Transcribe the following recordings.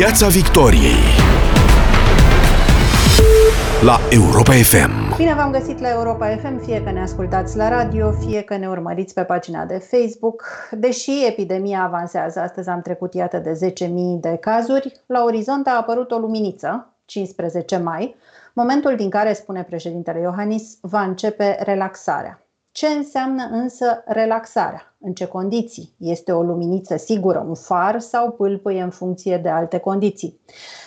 Piața Victoriei la Europa FM. Bine v-am găsit la Europa FM, fie că ne ascultați la radio, fie că ne urmăriți pe pagina de Facebook. Deși epidemia avansează, astăzi am trecut iată de 10.000 de cazuri, la orizont a apărut o luminiță, 15 mai, momentul din care, spune președintele Iohannis, va începe relaxarea. Ce înseamnă însă relaxarea? În ce condiții? Este o luminiță sigură, un far sau pâlpâie în funcție de alte condiții?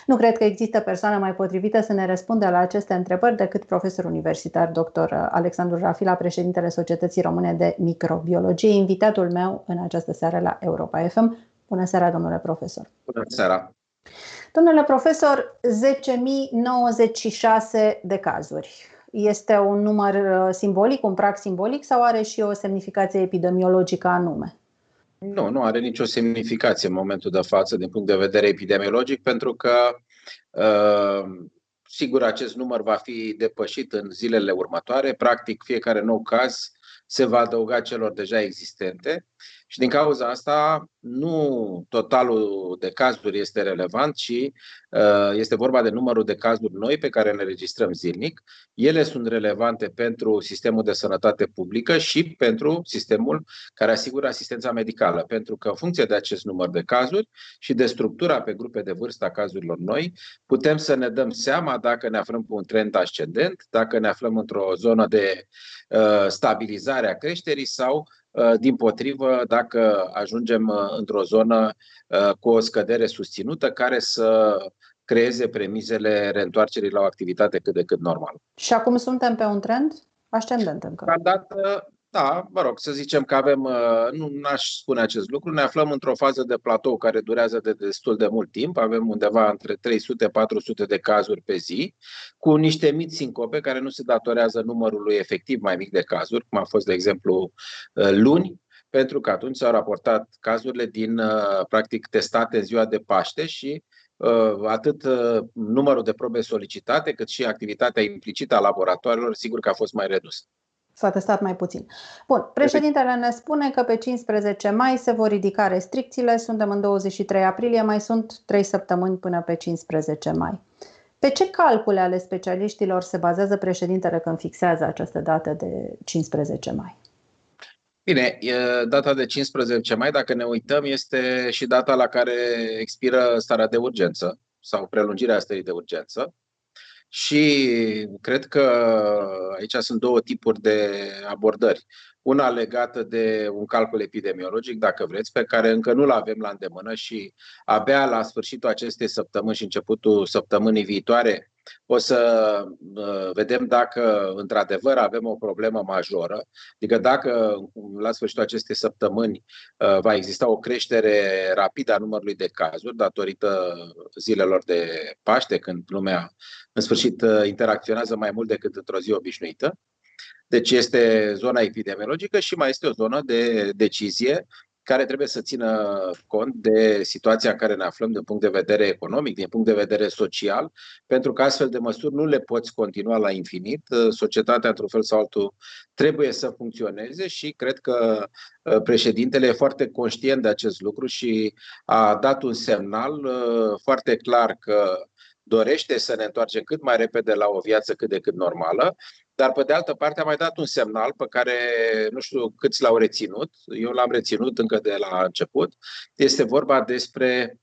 Nu cred că există persoană mai potrivită să ne răspundă la aceste întrebări decât profesor universitar dr. Alexandru Rafila, președintele Societății Române de Microbiologie, invitatul meu în această seară la Europa FM. Bună seara, domnule profesor! Bună seara! Domnule profesor, 10.096 de cazuri este un număr uh, simbolic, un prag simbolic sau are și o semnificație epidemiologică anume? Nu, nu are nicio semnificație în momentul de față din punct de vedere epidemiologic, pentru că uh, sigur acest număr va fi depășit în zilele următoare. Practic, fiecare nou caz se va adăuga celor deja existente și din cauza asta nu totalul de cazuri este relevant, ci uh, este vorba de numărul de cazuri noi pe care le registrăm zilnic. Ele sunt relevante pentru sistemul de sănătate publică și pentru sistemul care asigură asistența medicală, pentru că în funcție de acest număr de cazuri și de structura pe grupe de vârstă a cazurilor noi, putem să ne dăm seama dacă ne aflăm pe un trend ascendent, dacă ne aflăm într-o zonă de uh, stabilizare a creșterii sau Uh, din potrivă, dacă ajungem uh, într-o zonă uh, cu o scădere susținută care să creeze premizele reîntoarcerii la o activitate cât de cât normală. Și acum suntem pe un trend ascendent încă. dată. Da, mă rog, să zicem că avem, uh, nu aș spune acest lucru, ne aflăm într-o fază de platou care durează de destul de mult timp, avem undeva între 300-400 de cazuri pe zi, cu niște mici sincope care nu se datorează numărului efectiv mai mic de cazuri, cum a fost, de exemplu, uh, luni, pentru că atunci s-au raportat cazurile din, uh, practic, testate în ziua de Paște și atât numărul de probe solicitate, cât și activitatea implicită a laboratoarelor, sigur că a fost mai redusă. S-a testat mai puțin. Bun, președintele ne spune că pe 15 mai se vor ridica restricțiile, suntem în 23 aprilie, mai sunt 3 săptămâni până pe 15 mai. Pe ce calcule ale specialiștilor se bazează președintele când fixează această dată de 15 mai? Bine, data de 15 mai, dacă ne uităm, este și data la care expiră starea de urgență sau prelungirea stării de urgență. Și cred că aici sunt două tipuri de abordări. Una legată de un calcul epidemiologic, dacă vreți, pe care încă nu-l avem la îndemână și abia la sfârșitul acestei săptămâni și începutul săptămânii viitoare o să uh, vedem dacă într-adevăr avem o problemă majoră, adică dacă la sfârșitul acestei săptămâni uh, va exista o creștere rapidă a numărului de cazuri datorită zilelor de Paște, când lumea în sfârșit uh, interacționează mai mult decât într-o zi obișnuită. Deci este zona epidemiologică și mai este o zonă de decizie care trebuie să țină cont de situația în care ne aflăm din punct de vedere economic, din punct de vedere social, pentru că astfel de măsuri nu le poți continua la infinit. Societatea, într-un fel sau altul, trebuie să funcționeze și cred că uh, președintele e foarte conștient de acest lucru și a dat un semnal uh, foarte clar că dorește să ne întoarcem cât mai repede la o viață cât de cât normală, dar pe de altă parte a mai dat un semnal pe care nu știu câți l-au reținut, eu l-am reținut încă de la început, este vorba despre uh,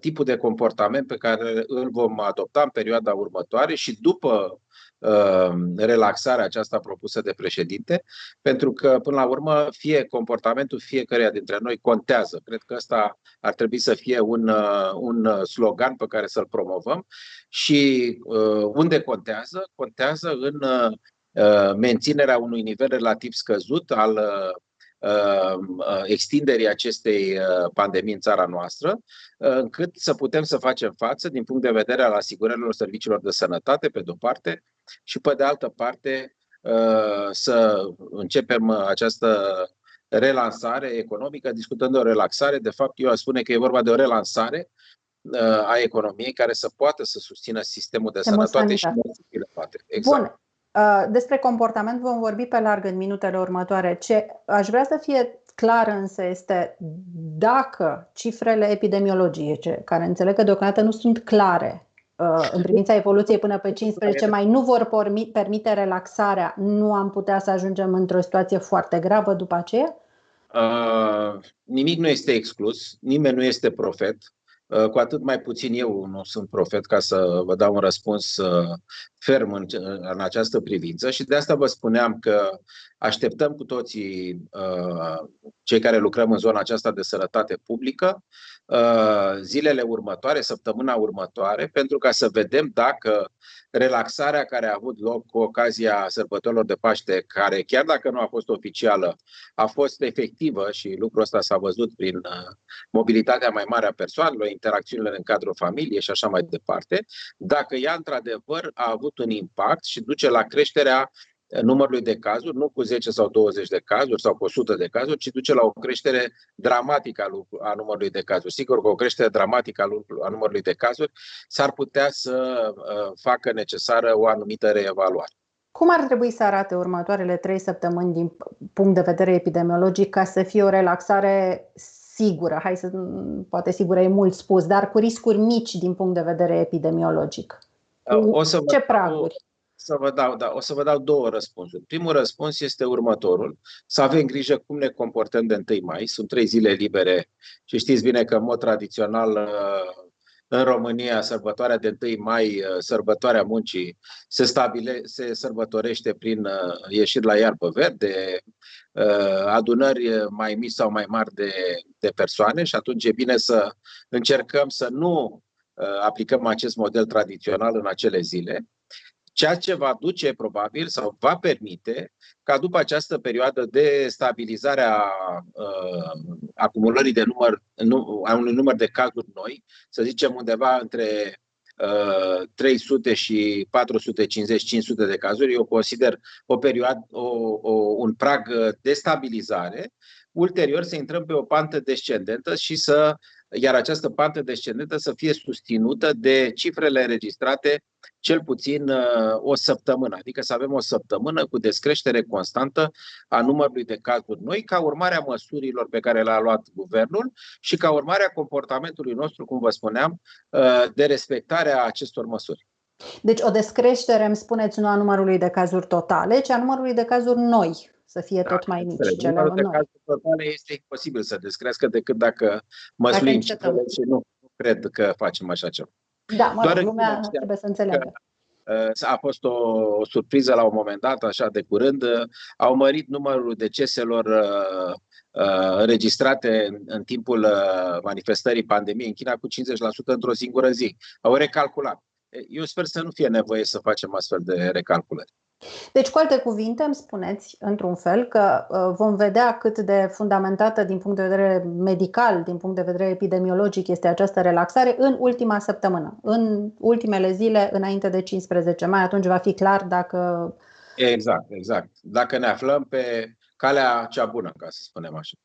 tipul de comportament pe care îl vom adopta în perioada următoare și după Uh, relaxarea aceasta propusă de președinte, pentru că, până la urmă, fie comportamentul fiecăruia dintre noi contează. Cred că ăsta ar trebui să fie un, uh, un slogan pe care să-l promovăm și uh, unde contează? Contează în menținerea unui nivel relativ scăzut al extinderii acestei pandemii în țara noastră, încât să putem să facem față din punct de vedere al asigurărilor serviciilor de sănătate, pe de-o parte, și pe de altă parte uh, să începem această relansare economică, discutând de o relaxare, de fapt eu aș spune că e vorba de o relansare uh, a economiei care să poată să susțină sistemul de sănătate și poate. Exact. Bun. Uh, despre comportament vom vorbi pe larg în minutele următoare. Ce aș vrea să fie clar însă este dacă cifrele epidemiologice, care înțeleg că deocamdată nu sunt clare uh, în privința evoluției până pe 15 mai, nu vor permite relaxarea, nu am putea să ajungem într-o situație foarte gravă după aceea? Uh, nimic nu este exclus, nimeni nu este profet. Uh, cu atât mai puțin eu nu sunt profet ca să vă dau un răspuns uh, ferm în, în această privință și de asta vă spuneam că așteptăm cu toții uh, cei care lucrăm în zona aceasta de sănătate publică zilele următoare, săptămâna următoare, pentru ca să vedem dacă relaxarea care a avut loc cu ocazia sărbătorilor de Paște, care chiar dacă nu a fost oficială, a fost efectivă și lucrul ăsta s-a văzut prin uh, mobilitatea mai mare a persoanelor, interacțiunile în cadrul familiei și așa mai departe, dacă ea într-adevăr a avut un impact și duce la creșterea numărului de cazuri, nu cu 10 sau 20 de cazuri sau cu 100 de cazuri, ci duce la o creștere dramatică a numărului de cazuri. Sigur că o creștere dramatică a numărului de cazuri s-ar putea să uh, facă necesară o anumită reevaluare. Cum ar trebui să arate următoarele trei săptămâni din punct de vedere epidemiologic ca să fie o relaxare sigură? Hai să, poate sigură e mult spus, dar cu riscuri mici din punct de vedere epidemiologic. O să Ce praguri? Să vă dau, da, o să vă dau două răspunsuri. Primul răspuns este următorul. Să avem grijă cum ne comportăm de 1 mai. Sunt trei zile libere și știți bine că în mod tradițional uh, în România, sărbătoarea de 1 mai, uh, sărbătoarea muncii, se, stabile, se sărbătorește prin uh, ieșiri la iarbă verde, adunări mai mici sau mai mari de, de persoane și atunci e bine să încercăm să nu aplicăm acest model tradițional în acele zile ceea ce va duce probabil sau va permite ca după această perioadă de stabilizare a uh, acumulării de număr, nu, a unui număr de cazuri noi, să zicem undeva între uh, 300 și 450-500 de cazuri, eu consider o perioadă, o, o, un prag de stabilizare, ulterior să intrăm pe o pantă descendentă și să iar această pantă descendentă să fie susținută de cifrele înregistrate cel puțin uh, o săptămână, adică să avem o săptămână cu descreștere constantă a numărului de cazuri noi, ca urmare a măsurilor pe care le-a luat guvernul și ca urmare a comportamentului nostru, cum vă spuneam, uh, de respectarea acestor măsuri. Deci o descreștere, îmi spuneți, nu a numărului de cazuri totale, ci a numărului de cazuri noi, să fie tot mai mici. Da, cele numărul de cazuri totale este imposibil să descrească decât dacă măslim și nu, nu cred că facem așa ceva. Da, mă rog, lumea trebuie să înțeleagă. Uh, a fost o, o surpriză la un moment dat, așa de curând. Uh, au mărit numărul deceselor uh, înregistrate în, în timpul manifestării pandemiei în China cu 50% într-o singură zi. Au recalculat. Eu sper să nu fie nevoie să facem astfel de recalculări. Deci, cu alte cuvinte, îmi spuneți, într-un fel, că uh, vom vedea cât de fundamentată din punct de vedere medical, din punct de vedere epidemiologic este această relaxare în ultima săptămână, în ultimele zile înainte de 15 mai. Atunci va fi clar dacă. Exact, exact. Dacă ne aflăm pe calea cea bună, ca să spunem așa.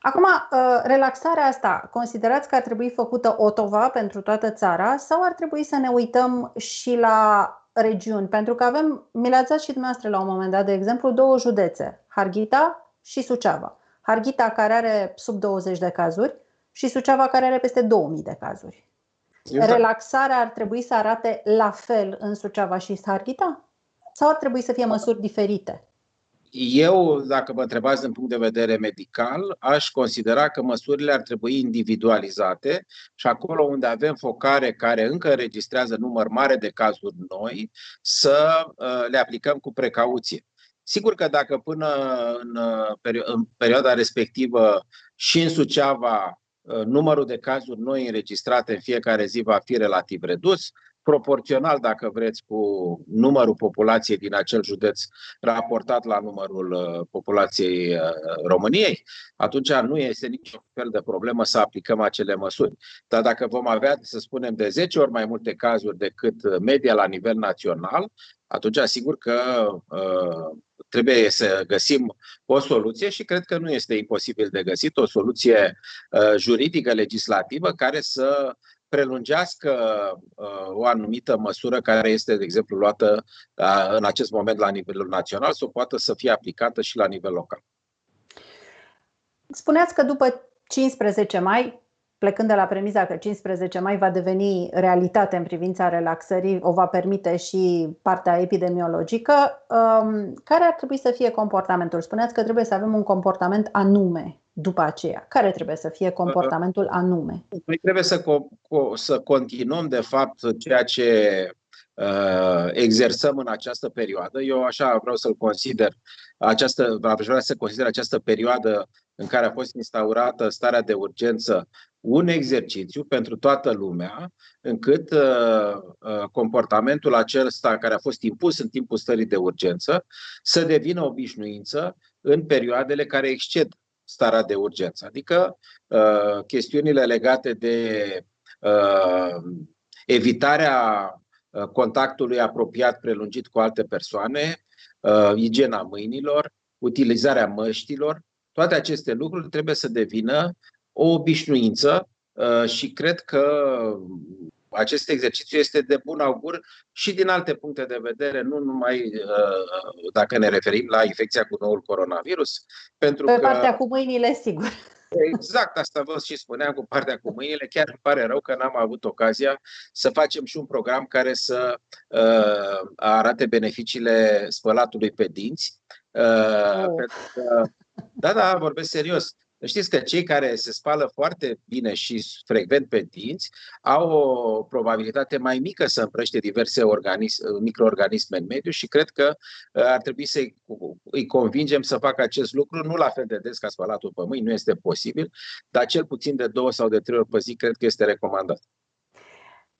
Acum, uh, relaxarea asta, considerați că ar trebui făcută otova pentru toată țara sau ar trebui să ne uităm și la regiuni, pentru că avem, mi le-ați dat și dumneavoastră la un moment dat, de exemplu, două județe, Harghita și Suceava. Harghita care are sub 20 de cazuri și Suceava care are peste 2000 de cazuri. Exact. Relaxarea ar trebui să arate la fel în Suceava și Harghita? Sau ar trebui să fie măsuri diferite? Eu, dacă mă întrebați din punct de vedere medical, aș considera că măsurile ar trebui individualizate și acolo unde avem focare care încă înregistrează număr mare de cazuri noi, să uh, le aplicăm cu precauție. Sigur că dacă până în, uh, în perioada respectivă și în Suceava uh, numărul de cazuri noi înregistrate în fiecare zi va fi relativ redus, proporțional, dacă vreți, cu numărul populației din acel județ raportat la numărul uh, populației uh, României, atunci nu este niciun fel de problemă să aplicăm acele măsuri. Dar dacă vom avea, să spunem, de 10 ori mai multe cazuri decât media la nivel național, atunci asigur că uh, trebuie să găsim o soluție și cred că nu este imposibil de găsit o soluție uh, juridică, legislativă, care să prelungească uh, o anumită măsură care este, de exemplu, luată uh, în acest moment la nivelul național, să o poată să fie aplicată și la nivel local. spuneați că după 15 mai, plecând de la premiza că 15 mai va deveni realitate în privința relaxării, o va permite și partea epidemiologică, um, care ar trebui să fie comportamentul? Spuneați că trebuie să avem un comportament anume după aceea. Care trebuie să fie comportamentul anume? Noi trebuie să, co- co- să continuăm, de fapt, ceea ce uh, exersăm în această perioadă. Eu așa vreau să-l consider, această, vreau să consider această perioadă în care a fost instaurată starea de urgență un exercițiu pentru toată lumea, încât uh, uh, comportamentul acesta care a fost impus în timpul stării de urgență să devină obișnuință în perioadele care exced starea de urgență. Adică uh, chestiunile legate de uh, evitarea uh, contactului apropiat prelungit cu alte persoane, uh, igiena mâinilor, utilizarea măștilor, toate aceste lucruri trebuie să devină o obișnuință uh, și cred că acest exercițiu este de bun augur și din alte puncte de vedere, nu numai uh, dacă ne referim la infecția cu noul coronavirus. Pentru Pe că... partea cu mâinile, sigur. Exact, asta vă și spuneam cu partea cu mâinile. Chiar îmi pare rău că n-am avut ocazia să facem și un program care să uh, arate beneficiile spălatului pe dinți. Uh, oh. pentru că, da, da, vorbesc serios. Știți că cei care se spală foarte bine și frecvent pe dinți au o probabilitate mai mică să împrăște diverse organism, microorganisme în mediu și cred că uh, ar trebui să îi convingem să facă acest lucru, nu la fel de des ca spălatul pe mâini, nu este posibil, dar cel puțin de două sau de trei ori pe zi cred că este recomandat.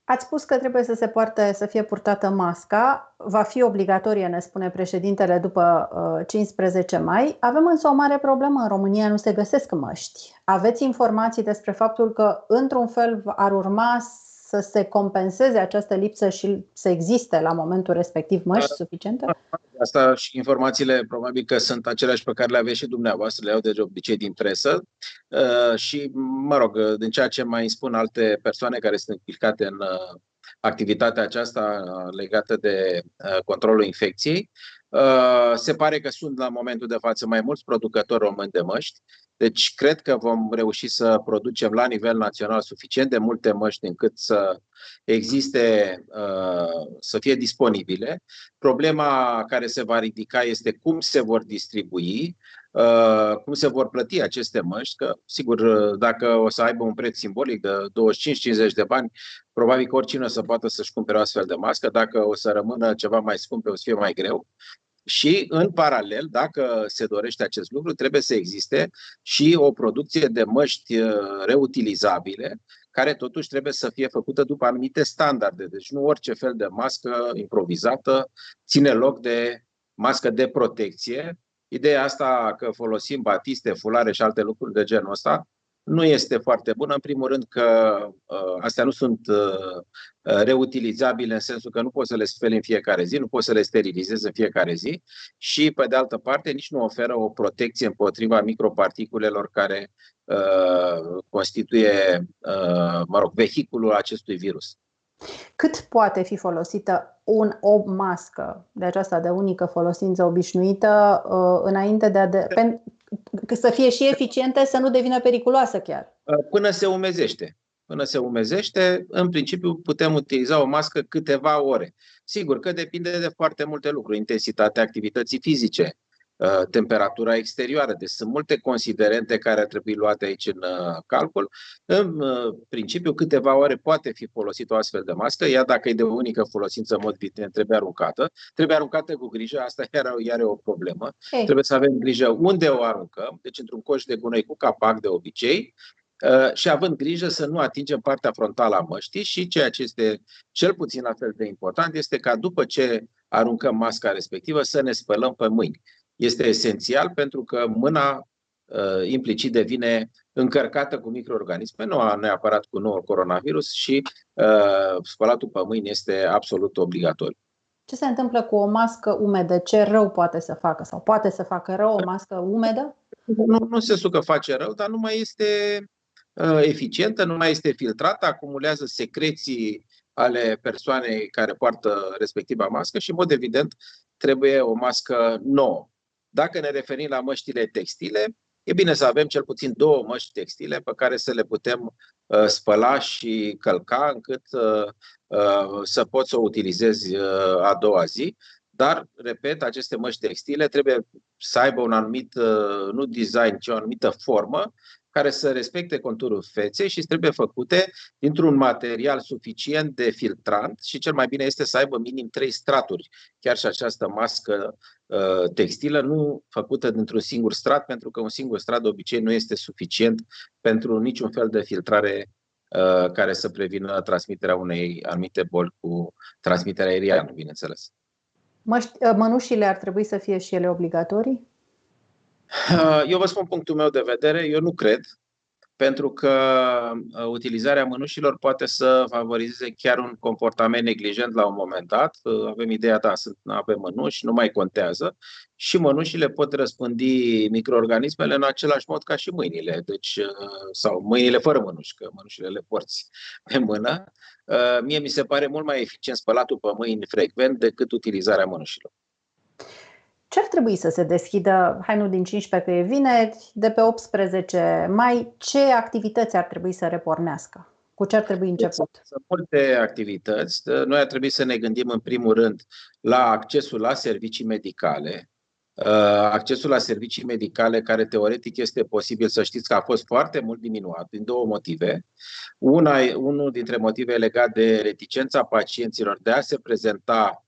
Ați spus că trebuie să se poarte, să fie purtată masca. Va fi obligatorie, ne spune președintele, după 15 uh, mai. Avem însă o mare problemă. În România nu se găsesc măști. Aveți informații despre faptul că, într-un fel, ar urma să se compenseze această lipsă și să existe la momentul respectiv măști suficiente? Asta și informațiile probabil că sunt aceleași pe care le aveți și dumneavoastră, le au de obicei din presă uh, și, mă rog, din ceea ce mai spun alte persoane care sunt implicate în uh, activitatea aceasta uh, legată de controlul infecției, se pare că sunt la momentul de față mai mulți producători români de măști deci cred că vom reuși să producem la nivel național suficient de multe măști încât să existe, uh, să fie disponibile. Problema care se va ridica este cum se vor distribui, uh, cum se vor plăti aceste măști, că sigur dacă o să aibă un preț simbolic de 25-50 de bani, probabil că oricine o să poată să-și cumpere o astfel de mască, dacă o să rămână ceva mai scump, o să fie mai greu. Și, în paralel, dacă se dorește acest lucru, trebuie să existe și o producție de măști uh, reutilizabile, care totuși trebuie să fie făcută după anumite standarde. Deci nu orice fel de mască improvizată ține loc de mască de protecție. Ideea asta că folosim batiste, fulare și alte lucruri de genul ăsta nu este foarte bună. În primul rând că uh, astea nu sunt uh, uh, reutilizabile în sensul că nu poți să le speli în fiecare zi, nu poți să le sterilizezi în fiecare zi și, pe de altă parte, nici nu oferă o protecție împotriva microparticulelor care uh, constituie, uh, mă rog, vehiculul acestui virus. Cât poate fi folosită un, o mască de aceasta de unică folosință obișnuită uh, înainte de a de, pen, să fie și eficientă, să nu devină periculoasă chiar? Uh, până se umezește. Până se umezește, în principiu putem utiliza o mască câteva ore. Sigur că depinde de foarte multe lucruri, intensitatea activității fizice, Uh, temperatura exterioară. Deci sunt multe considerente care ar trebui luate aici în uh, calcul. În uh, principiu, câteva ore poate fi folosită o astfel de mască, ea dacă e de unică folosință, în mod evident, trebuie aruncată. Trebuie aruncată cu grijă, asta iar, iar e o problemă. Hey. Trebuie să avem grijă unde o aruncăm, deci într-un coș de gunoi cu capac de obicei, și având grijă să nu atingem partea frontală a măștii și ceea ce este cel puțin la fel de important este ca după ce aruncăm masca respectivă să ne spălăm pe mâini este esențial pentru că mâna uh, implicit devine încărcată cu microorganisme, nu neapărat cu noul coronavirus și uh, spălatul pe mâini este absolut obligatoriu. Ce se întâmplă cu o mască umedă? Ce rău poate să facă? Sau poate să facă rău o mască umedă? Nu, nu se că face rău, dar nu mai este uh, eficientă, nu mai este filtrată, acumulează secreții ale persoanei care poartă respectiva mască și, în mod evident, trebuie o mască nouă. Dacă ne referim la măștile textile, e bine să avem cel puțin două măști textile pe care să le putem uh, spăla și călca încât uh, uh, să poți să o utilizezi uh, a doua zi. Dar, repet, aceste măști textile trebuie să aibă un anumit, uh, nu design, ci o anumită formă care să respecte conturul feței și trebuie făcute dintr-un material suficient de filtrant și cel mai bine este să aibă minim trei straturi. Chiar și această mască uh, textilă nu făcută dintr-un singur strat, pentru că un singur strat de obicei nu este suficient pentru niciun fel de filtrare uh, care să prevină transmiterea unei anumite boli cu transmiterea aeriană, bineînțeles. Măști, uh, mănușile ar trebui să fie și ele obligatorii? Uh, eu vă spun punctul meu de vedere, eu nu cred, pentru că uh, utilizarea mânușilor poate să favorizeze chiar un comportament neglijent la un moment dat. Uh, avem ideea, da, sunt, avem mănuși, nu mai contează. Și mănușile pot răspândi microorganismele în același mod ca și mâinile, deci, sau mâinile fără mănuși, că mănușile le porți pe mână. Mie mi se pare mult mai eficient spălatul pe mâini frecvent decât utilizarea mănușilor. Ce ar trebui să se deschidă, hai nu din 15 că e vineri, de pe 18 mai, ce activități ar trebui să repornească? Cu ce ar trebui început? Sunt multe activități. Noi ar trebui să ne gândim în primul rând la accesul la servicii medicale. Uh, accesul la servicii medicale, care teoretic este posibil să știți că a fost foarte mult diminuat din două motive. Una, unul dintre motive legat de reticența pacienților de a se prezenta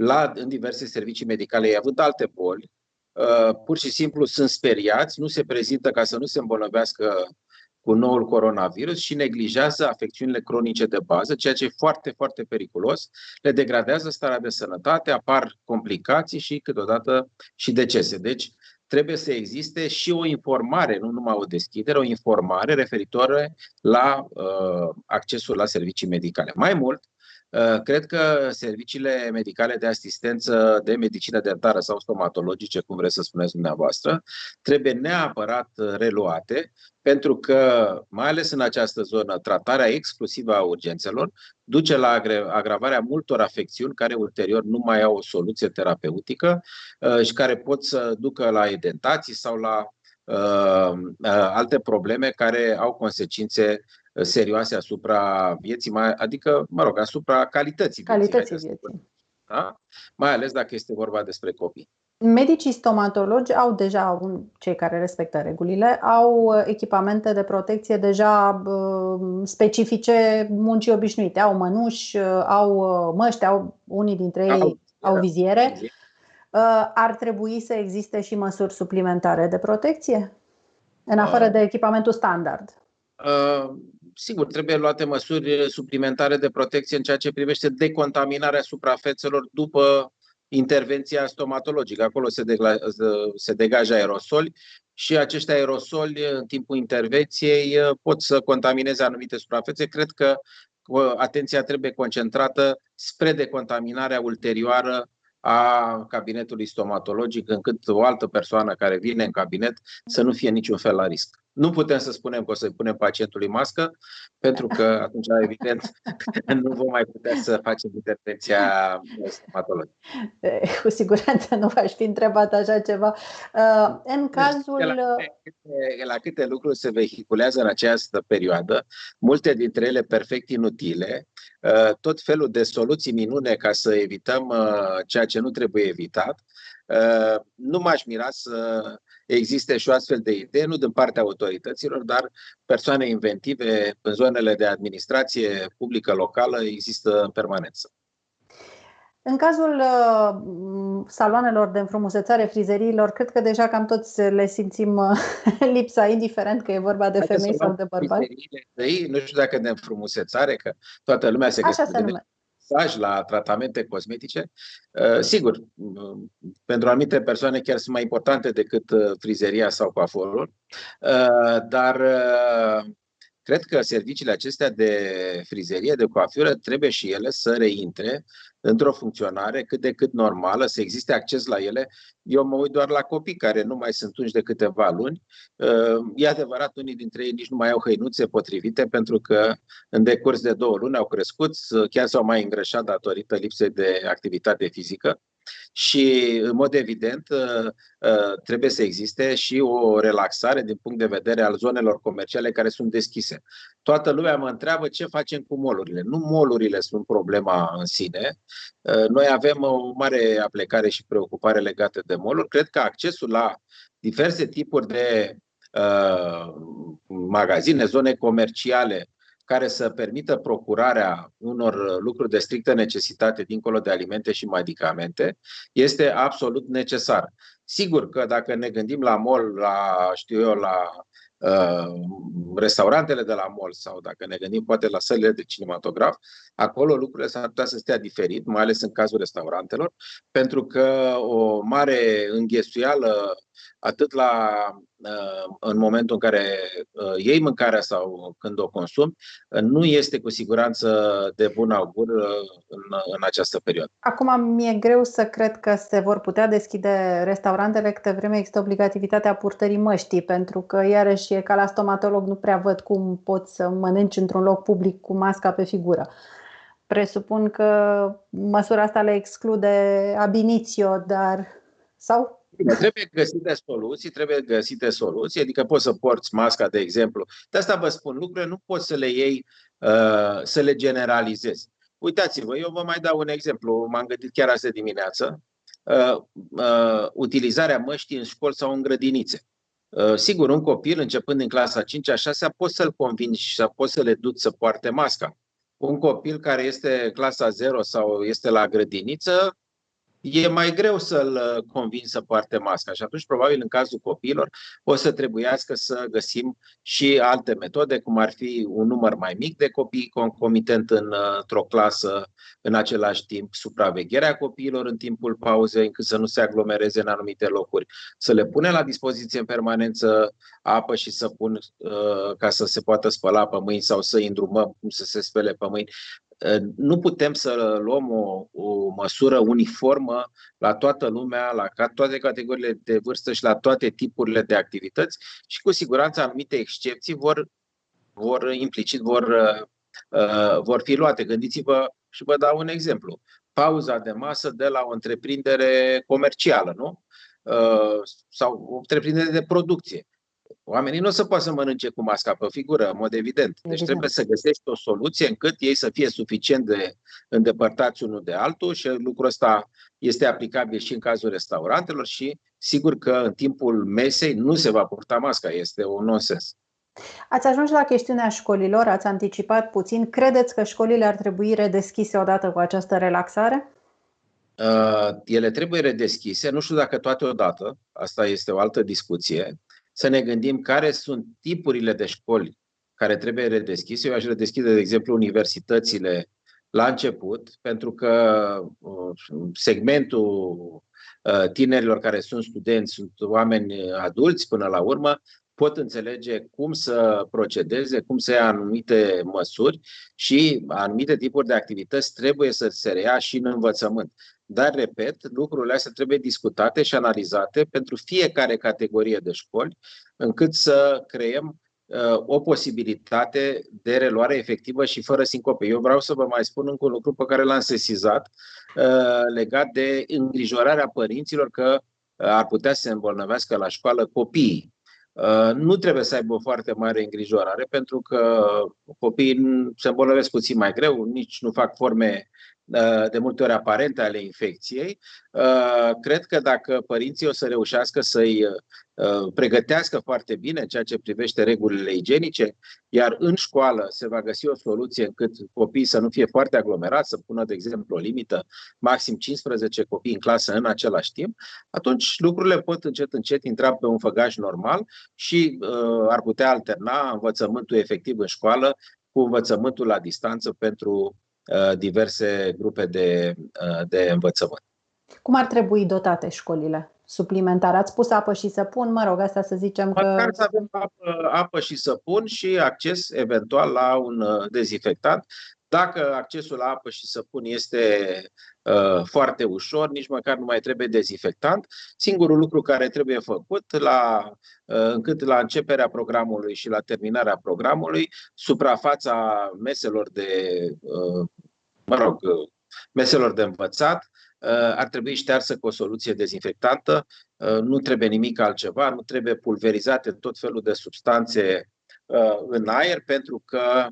la, în diverse servicii medicale, având alte boli, uh, pur și simplu sunt speriați, nu se prezintă ca să nu se îmbolnăvească cu noul coronavirus și neglijează afecțiunile cronice de bază, ceea ce e foarte, foarte periculos. Le degradează starea de sănătate, apar complicații și câteodată și decese. Deci trebuie să existe și o informare, nu numai o deschidere, o informare referitoare la uh, accesul la servicii medicale. Mai mult, Uh, cred că serviciile medicale de asistență de medicină dentară sau stomatologice, cum vreți să spuneți dumneavoastră, trebuie neapărat reluate, pentru că, mai ales în această zonă, tratarea exclusivă a urgențelor duce la agravarea multor afecțiuni care ulterior nu mai au o soluție terapeutică uh, și care pot să ducă la edentații sau la uh, alte probleme care au consecințe serioase asupra vieții, mai, adică, mă rog, asupra calității vieții. Calității vieții. Da? Mai ales dacă este vorba despre copii. Medicii stomatologi au deja, cei care respectă regulile, au uh, echipamente de protecție deja uh, specifice muncii obișnuite. Au mănuși, uh, au măști, au, unii dintre ei au, au viziere. Ar trebui să existe și măsuri suplimentare de protecție? În afară de echipamentul standard. Sigur, trebuie luate măsuri suplimentare de protecție în ceea ce privește decontaminarea suprafețelor după intervenția stomatologică. Acolo se, degla, se degajă aerosoli și acești aerosoli în timpul intervenției pot să contamineze anumite suprafețe. Cred că atenția trebuie concentrată spre decontaminarea ulterioară a cabinetului stomatologic, încât o altă persoană care vine în cabinet să nu fie niciun fel la risc. Nu putem să spunem că o să punem pacientului mască, pentru că atunci, evident, nu vom mai putea să facem intervenția stomatologică. Cu siguranță nu v-aș fi întrebat așa ceva. Uh, în deci, cazul... La câte, la câte lucruri se vehiculează în această perioadă, multe dintre ele perfect inutile, uh, tot felul de soluții minune ca să evităm uh, ceea ce nu trebuie evitat, nu m-aș mira să existe și o astfel de idee, nu din partea autorităților, dar persoane inventive în zonele de administrație publică locală există în permanență. În cazul uh, saloanelor de înfrumusețare, frizeriilor, cred că deja cam toți le simțim uh, lipsa, indiferent că e vorba de femei sau de bărbați. Nu știu dacă de înfrumusețare, că toată lumea se găsește masaj, la tratamente cosmetice. Uh, sigur, uh, pentru anumite persoane chiar sunt mai importante decât uh, frizeria sau coaforul, dar cred că serviciile acestea de frizerie, de coafură, trebuie și ele să reintre într-o funcționare cât de cât normală, să existe acces la ele. Eu mă uit doar la copii care nu mai sunt unși de câteva luni. E adevărat, unii dintre ei nici nu mai au hăinuțe potrivite pentru că în decurs de două luni au crescut, chiar s-au mai îngrășat datorită lipsei de activitate fizică. Și, în mod evident, trebuie să existe și o relaxare din punct de vedere al zonelor comerciale care sunt deschise. Toată lumea mă întreabă ce facem cu molurile. Nu molurile sunt problema în sine. Noi avem o mare aplecare și preocupare legată de moluri. Cred că accesul la diverse tipuri de uh, magazine, zone comerciale care să permită procurarea unor lucruri de strictă necesitate dincolo de alimente și medicamente, este absolut necesar. Sigur că dacă ne gândim la mall, la, știu eu, la uh, restaurantele de la mall sau dacă ne gândim poate la sălile de cinematograf, acolo lucrurile s-ar putea să stea diferit, mai ales în cazul restaurantelor, pentru că o mare înghesuială atât la, uh, în momentul în care uh, iei mâncarea sau când o consumi, uh, nu este cu siguranță de bun augur în, în această perioadă. Acum mi-e greu să cred că se vor putea deschide restaurantele câte vreme există obligativitatea purtării măștii, pentru că iarăși e ca la stomatolog, nu prea văd cum poți să mănânci într-un loc public cu masca pe figură. Presupun că măsura asta le exclude abinițio, dar sau Bine, trebuie găsite soluții, trebuie găsite soluții, adică poți să porți masca, de exemplu. De asta vă spun, lucrurile nu poți să le iei, uh, să le generalizezi. Uitați-vă, eu vă mai dau un exemplu, m-am gândit chiar azi dimineață, uh, uh, utilizarea măștii în școli sau în grădinițe. Uh, sigur, un copil începând din clasa 5-a, 6 poți să-l convingi și poți să le duci să poarte masca. Un copil care este clasa 0 sau este la grădiniță, e mai greu să-l uh, convin să poarte masca și atunci probabil în cazul copiilor o să trebuiască să găsim și alte metode, cum ar fi un număr mai mic de copii concomitent în, uh, într-o clasă în același timp, supravegherea copiilor în timpul pauzei, încât să nu se aglomereze în anumite locuri, să le pune la dispoziție în permanență apă și să pun uh, ca să se poată spăla pe mâini sau să îndrumăm cum să se spele pe mâini nu putem să luăm o, o măsură uniformă la toată lumea, la toate categoriile de vârstă și la toate tipurile de activități și cu siguranță anumite excepții vor, vor implicit, vor, uh, vor fi luate. Gândiți-vă și vă dau un exemplu. Pauza de masă de la o întreprindere comercială, nu? Uh, sau o întreprindere de producție Oamenii nu o să poată să mănânce cu masca pe figură, în mod evident. Deci evident. trebuie să găsești o soluție încât ei să fie suficient de îndepărtați unul de altul și lucrul ăsta este aplicabil și în cazul restaurantelor și sigur că în timpul mesei nu se va purta masca, este un nonsens. Ați ajuns la chestiunea școlilor, ați anticipat puțin. Credeți că școlile ar trebui redeschise odată cu această relaxare? Uh, ele trebuie redeschise, nu știu dacă toate odată, asta este o altă discuție să ne gândim care sunt tipurile de școli care trebuie redeschise. Eu aș redeschide, de exemplu, universitățile la început, pentru că uh, segmentul uh, tinerilor care sunt studenți sunt oameni adulți până la urmă, pot înțelege cum să procedeze, cum să ia anumite măsuri și anumite tipuri de activități trebuie să se reia și în învățământ. Dar, repet, lucrurile astea trebuie discutate și analizate pentru fiecare categorie de școli, încât să creăm uh, o posibilitate de reluare efectivă și fără sincope. Eu vreau să vă mai spun încă un lucru pe care l-am sesizat uh, legat de îngrijorarea părinților că uh, ar putea să se îmbolnăvească la școală copiii. Uh, nu trebuie să aibă o foarte mare îngrijorare pentru că copiii se îmbolnăvesc puțin mai greu, nici nu fac forme Uh, de multe ori aparente ale infecției, uh, cred că dacă părinții o să reușească să-i uh, pregătească foarte bine ceea ce privește regulile igienice, iar în școală se va găsi o soluție încât copiii să nu fie foarte aglomerați, să pună, de exemplu, o limită, maxim 15 copii în clasă în același timp, atunci lucrurile pot încet, încet intra pe un făgaș normal și uh, ar putea alterna învățământul efectiv în școală cu învățământul la distanță pentru Uh, diverse grupe de, uh, de învățământ. Cum ar trebui dotate școlile? Suplimentar. Ați spus apă și săpun, mă rog, asta să zicem că... Măcar să avem apă, apă și săpun și acces eventual la un uh, dezinfectant. Dacă accesul la apă și săpun este uh, foarte ușor, nici măcar nu mai trebuie dezinfectant. Singurul lucru care trebuie făcut la, uh, încât la începerea programului și la terminarea programului, suprafața meselor de, uh, mă rog, meselor de învățat ar trebui ștearsă cu o soluție dezinfectantă, nu trebuie nimic altceva, nu trebuie pulverizate tot felul de substanțe în aer, pentru că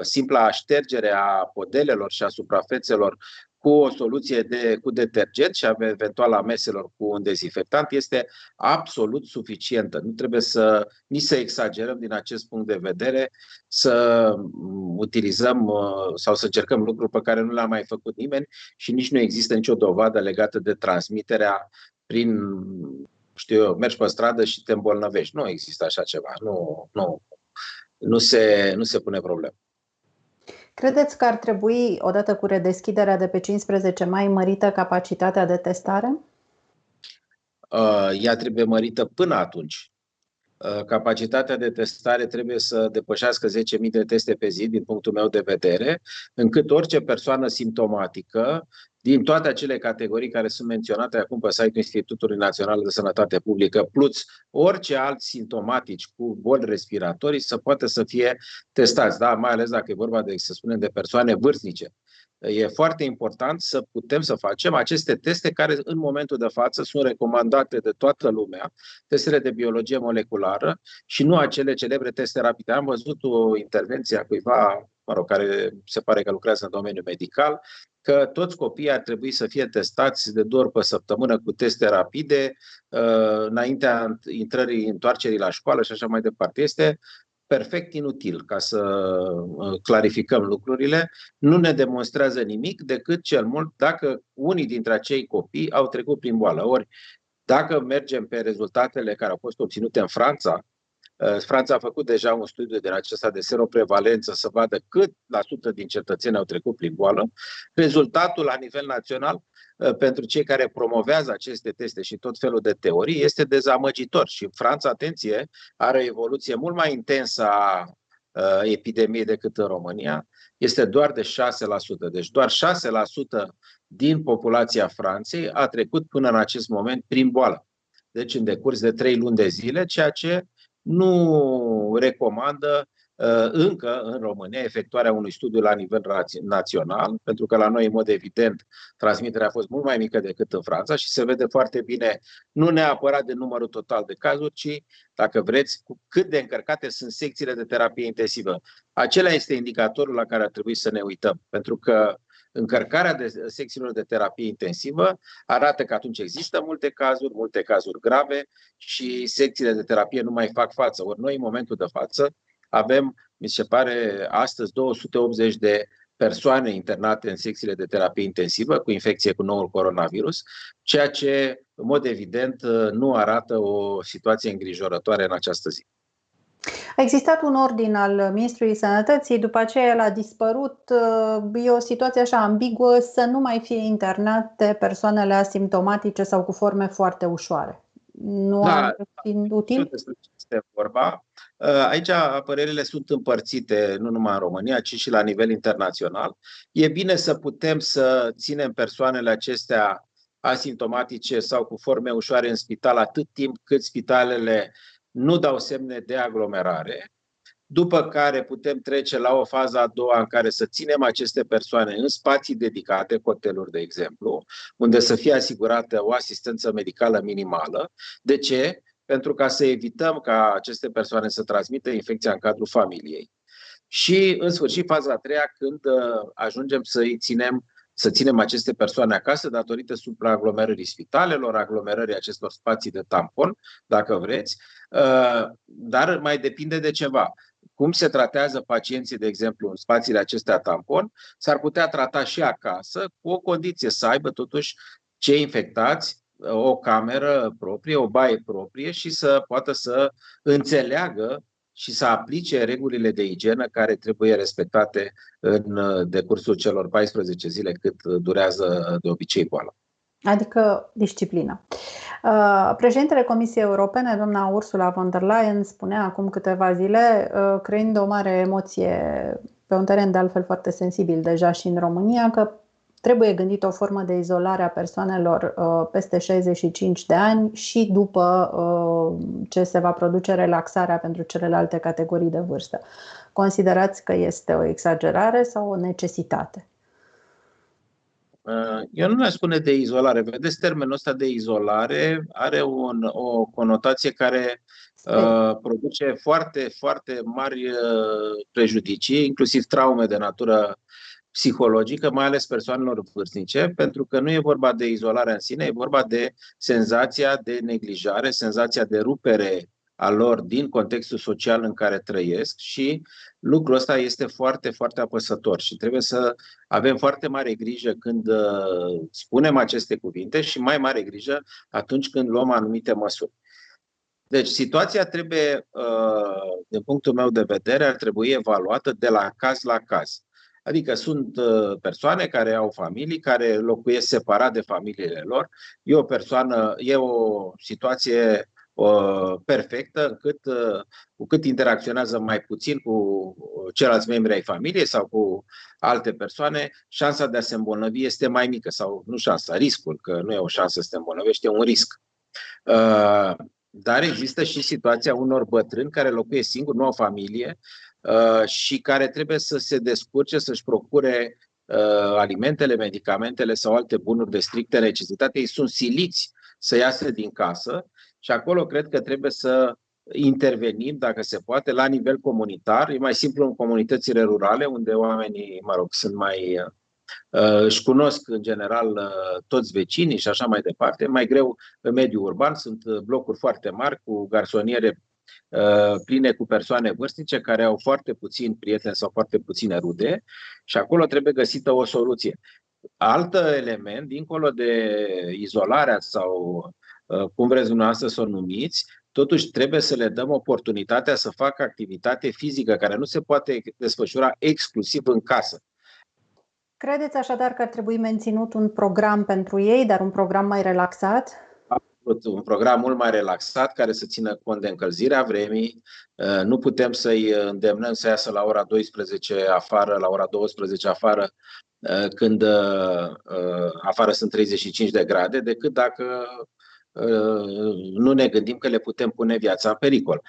simpla ștergere a podelelor și a suprafețelor cu o soluție de, cu detergent și eventual a meselor cu un dezinfectant este absolut suficientă. Nu trebuie să nici să exagerăm din acest punct de vedere, să utilizăm uh, sau să încercăm lucruri pe care nu le-a mai făcut nimeni și nici nu există nicio dovadă legată de transmiterea prin, știu eu, mergi pe stradă și te îmbolnăvești. Nu există așa ceva. Nu, nu, nu, se, nu se pune problemă. Credeți că ar trebui, odată cu redeschiderea de pe 15 mai, mărită capacitatea de testare? Uh, ea trebuie mărită până atunci. Uh, capacitatea de testare trebuie să depășească 10.000 de teste pe zi, din punctul meu de vedere, încât orice persoană simptomatică din toate acele categorii care sunt menționate acum pe site-ul Institutului Național de Sănătate Publică, plus orice alți simptomatici cu boli respiratorii să poată să fie testați, da? mai ales dacă e vorba de, să spunem, de persoane vârstnice. E foarte important să putem să facem aceste teste care în momentul de față sunt recomandate de toată lumea, testele de biologie moleculară și nu acele celebre teste rapide. Am văzut o intervenție a cuiva mă rog, care se pare că lucrează în domeniul medical, că toți copiii ar trebui să fie testați de două ori pe săptămână cu teste rapide uh, înaintea intrării, întoarcerii la școală și așa mai departe. Este perfect inutil ca să uh, clarificăm lucrurile. Nu ne demonstrează nimic decât cel mult dacă unii dintre acei copii au trecut prin boală. Ori dacă mergem pe rezultatele care au fost obținute în Franța, Uh, Franța a făcut deja un studiu din acesta de seroprevalență să vadă cât la sută din cetățeni au trecut prin boală. Rezultatul la nivel național uh, pentru cei care promovează aceste teste și tot felul de teorii este dezamăgitor. Și Franța, atenție, are o evoluție mult mai intensă a uh, epidemiei decât în România. Este doar de 6%. Deci doar 6% din populația Franței a trecut până în acest moment prin boală. Deci în decurs de 3 luni de zile, ceea ce nu recomandă uh, încă în România efectuarea unui studiu la nivel național, pentru că la noi, în mod evident, transmiterea a fost mult mai mică decât în Franța și se vede foarte bine, nu neapărat de numărul total de cazuri, ci, dacă vreți, cu cât de încărcate sunt secțiile de terapie intensivă. Acela este indicatorul la care ar trebui să ne uităm, pentru că încărcarea de secțiilor de terapie intensivă arată că atunci există multe cazuri, multe cazuri grave și secțiile de terapie nu mai fac față. Ori noi, în momentul de față, avem, mi se pare, astăzi 280 de persoane internate în secțiile de terapie intensivă cu infecție cu noul coronavirus, ceea ce, în mod evident, nu arată o situație îngrijorătoare în această zi. A existat un ordin al Ministrului Sănătății, după aceea el a dispărut. E o situație așa ambiguă să nu mai fie internate persoanele asimptomatice sau cu forme foarte ușoare. Nu da, ar fi util? Este vorba. Aici părerile sunt împărțite nu numai în România, ci și la nivel internațional. E bine să putem să ținem persoanele acestea asimptomatice sau cu forme ușoare în spital atât timp cât spitalele nu dau semne de aglomerare, după care putem trece la o fază a doua în care să ținem aceste persoane în spații dedicate, hoteluri de exemplu, unde să fie asigurată o asistență medicală minimală. De ce? Pentru ca să evităm ca aceste persoane să transmită infecția în cadrul familiei. Și, în sfârșit, faza a treia, când uh, ajungem să îi ținem să ținem aceste persoane acasă datorită supraaglomerării spitalelor, aglomerării acestor spații de tampon, dacă vreți, uh, dar mai depinde de ceva. Cum se tratează pacienții, de exemplu, în spațiile acestea tampon, s-ar putea trata și acasă cu o condiție, să aibă totuși cei infectați uh, o cameră proprie, o baie proprie și să poată să înțeleagă și să aplice regulile de igienă care trebuie respectate în uh, decursul celor 14 zile cât durează de obicei boala. Adică disciplina. Uh, președintele Comisiei Europene, doamna Ursula von der Leyen, spunea acum câteva zile, uh, creând o mare emoție pe un teren de altfel foarte sensibil deja și în România, că trebuie gândită o formă de izolare a persoanelor uh, peste 65 de ani și după uh, ce se va produce relaxarea pentru celelalte categorii de vârstă. Considerați că este o exagerare sau o necesitate? Eu nu mai spune de izolare. Vedeți, termenul ăsta de izolare are un, o conotație care uh, produce foarte, foarte mari uh, prejudicii, inclusiv traume de natură psihologică, mai ales persoanelor vârstnice, pentru că nu e vorba de izolare în sine, e vorba de senzația de neglijare, senzația de rupere a lor din contextul social în care trăiesc și lucrul ăsta este foarte, foarte apăsător și trebuie să avem foarte mare grijă când uh, spunem aceste cuvinte și mai mare grijă atunci când luăm anumite măsuri. Deci, situația trebuie, uh, din punctul meu de vedere, ar trebui evaluată de la caz la caz. Adică sunt uh, persoane care au familii, care locuiesc separat de familiile lor. E o persoană, e o situație uh, perfectă, încât uh, cu cât interacționează mai puțin cu ceilalți membri ai familiei sau cu alte persoane, șansa de a se îmbolnăvi este mai mică sau nu șansa, riscul, că nu e o șansă să te îmbolnăvești, e un risc. Dar există și situația unor bătrâni care locuiesc singuri, nu au familie, Uh, și care trebuie să se descurce, să-și procure uh, alimentele, medicamentele sau alte bunuri de strictă necesitate. Ei sunt siliți să iasă din casă și acolo cred că trebuie să intervenim, dacă se poate, la nivel comunitar. E mai simplu în comunitățile rurale, unde oamenii, mă rog, sunt mai uh, își cunosc în general toți vecinii și așa mai departe. Mai greu în mediul urban, sunt blocuri foarte mari cu garsoniere Uh, pline cu persoane vârstnice care au foarte puțini prieteni sau foarte puține rude și acolo trebuie găsită o soluție. Alt element, dincolo de izolarea sau uh, cum vreți dumneavoastră să o numiți, totuși trebuie să le dăm oportunitatea să facă activitate fizică care nu se poate desfășura exclusiv în casă. Credeți așadar că ar trebui menținut un program pentru ei, dar un program mai relaxat? Un program mult mai relaxat care să țină cont de încălzirea vremii. Uh, nu putem să-i îndemnăm să iasă la ora 12 afară, la ora 12 afară, uh, când uh, afară sunt 35 de grade, decât dacă nu ne gândim că le putem pune viața în pericol.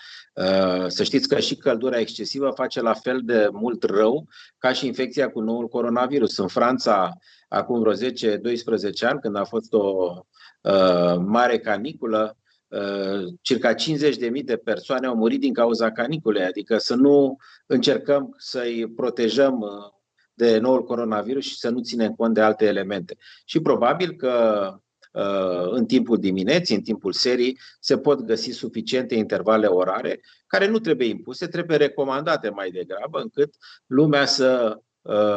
Să știți că și căldura excesivă face la fel de mult rău ca și infecția cu noul coronavirus. În Franța, acum vreo 10-12 ani, când a fost o Uh, mare caniculă, uh, circa 50.000 de persoane au murit din cauza caniculei, adică să nu încercăm să-i protejăm uh, de noul coronavirus și să nu ținem cont de alte elemente. Și probabil că în timpul dimineții, în timpul serii, se pot găsi suficiente intervale orare care nu trebuie impuse, trebuie recomandate mai degrabă, încât lumea să Uh,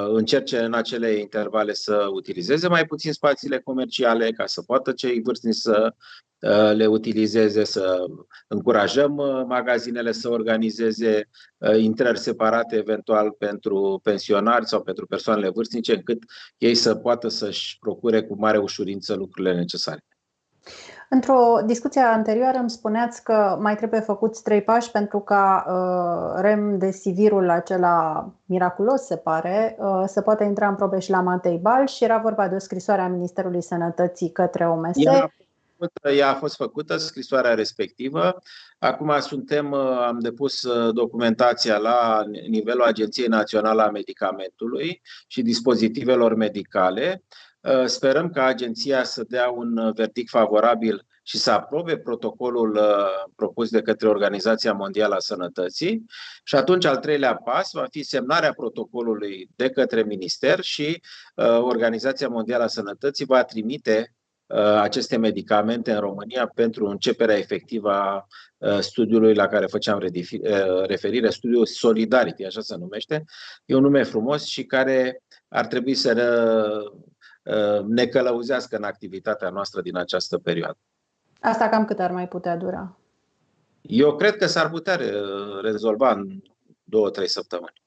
încerce în acele intervale să utilizeze mai puțin spațiile comerciale ca să poată cei vârstnici să uh, le utilizeze, să încurajăm uh, magazinele să organizeze intrări separate eventual pentru pensionari sau pentru persoanele vârstnice, încât ei să poată să-și procure cu mare ușurință lucrurile necesare. Într-o discuție anterioară îmi spuneați că mai trebuie făcuți trei pași pentru ca uh, remdesivirul acela miraculos, se pare, uh, să poată intra în probe și la Matei Bal și era vorba de o scrisoare a Ministerului Sănătății către OMS. Ea, ea a fost făcută, scrisoarea respectivă. Acum suntem, uh, am depus uh, documentația la nivelul Agenției Naționale a Medicamentului și dispozitivelor medicale. Uh, sperăm ca agenția să dea un uh, verdict favorabil și să aprobe protocolul uh, propus de către Organizația Mondială a Sănătății și atunci al treilea pas va fi semnarea protocolului de către minister și Organizația Mondială a Sănătății va trimite aceste medicamente în România pentru începerea efectivă a studiului la care făceam referire, studiul Solidarity, așa se numește. E un nume frumos și care ar trebui să Uh, ne călăuzească în activitatea noastră din această perioadă. Asta cam cât ar mai putea dura? Eu cred că s-ar putea rezolva în două-trei săptămâni.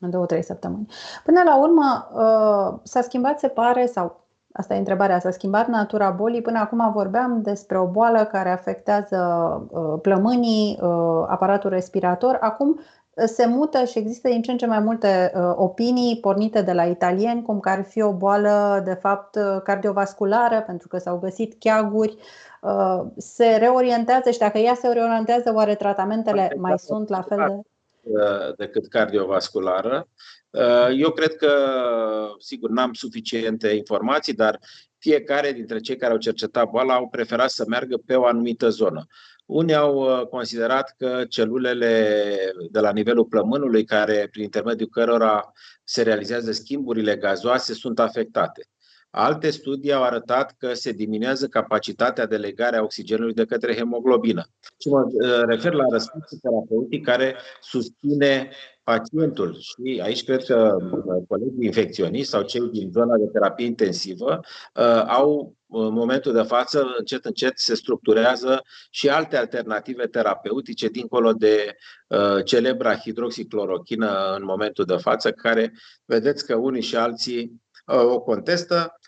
În două-trei săptămâni. Până la urmă, uh, s-a schimbat, se pare, sau Asta e întrebarea. S-a schimbat natura bolii. Până acum vorbeam despre o boală care afectează uh, plămânii, aparatul respirator. Acum se mută și există din ce în ce mai multe uh, opinii pornite de la italieni, cum că ar fi o boală, de fapt, uh, cardiovasculară, pentru că s-au găsit cheaguri. Uh, se reorientează și dacă ea se reorientează, oare tratamentele mai sunt la fel de. decât cardiovasculară. Eu cred că, sigur, n-am suficiente informații, dar fiecare dintre cei care au cercetat boala au preferat să meargă pe o anumită zonă. Unii au uh, considerat că celulele de la nivelul plămânului, care prin intermediul cărora se realizează schimburile gazoase, sunt afectate. Alte studii au arătat că se diminuează capacitatea de legare a oxigenului de către hemoglobină. Și mă uh, refer la răspunsul terapeutic care susține pacientul. Și aici cred că uh, colegii infecționiști sau cei din zona de terapie intensivă uh, au în momentul de față, încet, încet se structurează și alte alternative terapeutice dincolo de uh, celebra hidroxiclorochină în momentul de față, care vedeți că unii și alții uh, o contestă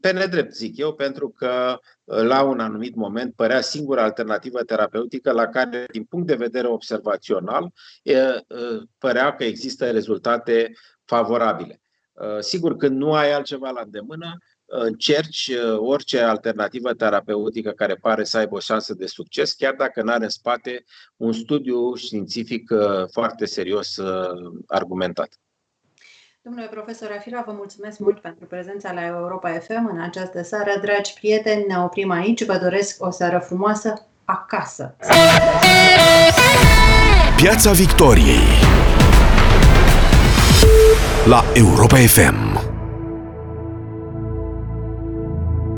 pe nedrept, zic eu, pentru că la un anumit moment părea singura alternativă terapeutică la care, din punct de vedere observațional, părea că există rezultate favorabile. Sigur, când nu ai altceva la îndemână, încerci orice alternativă terapeutică care pare să aibă o șansă de succes, chiar dacă nu are în spate un studiu științific foarte serios argumentat. Domnule profesor Afira, vă mulțumesc mult pentru prezența la Europa FM în această seară. Dragi prieteni, ne oprim aici. Vă doresc o seară frumoasă acasă. Piața Victoriei la Europa FM.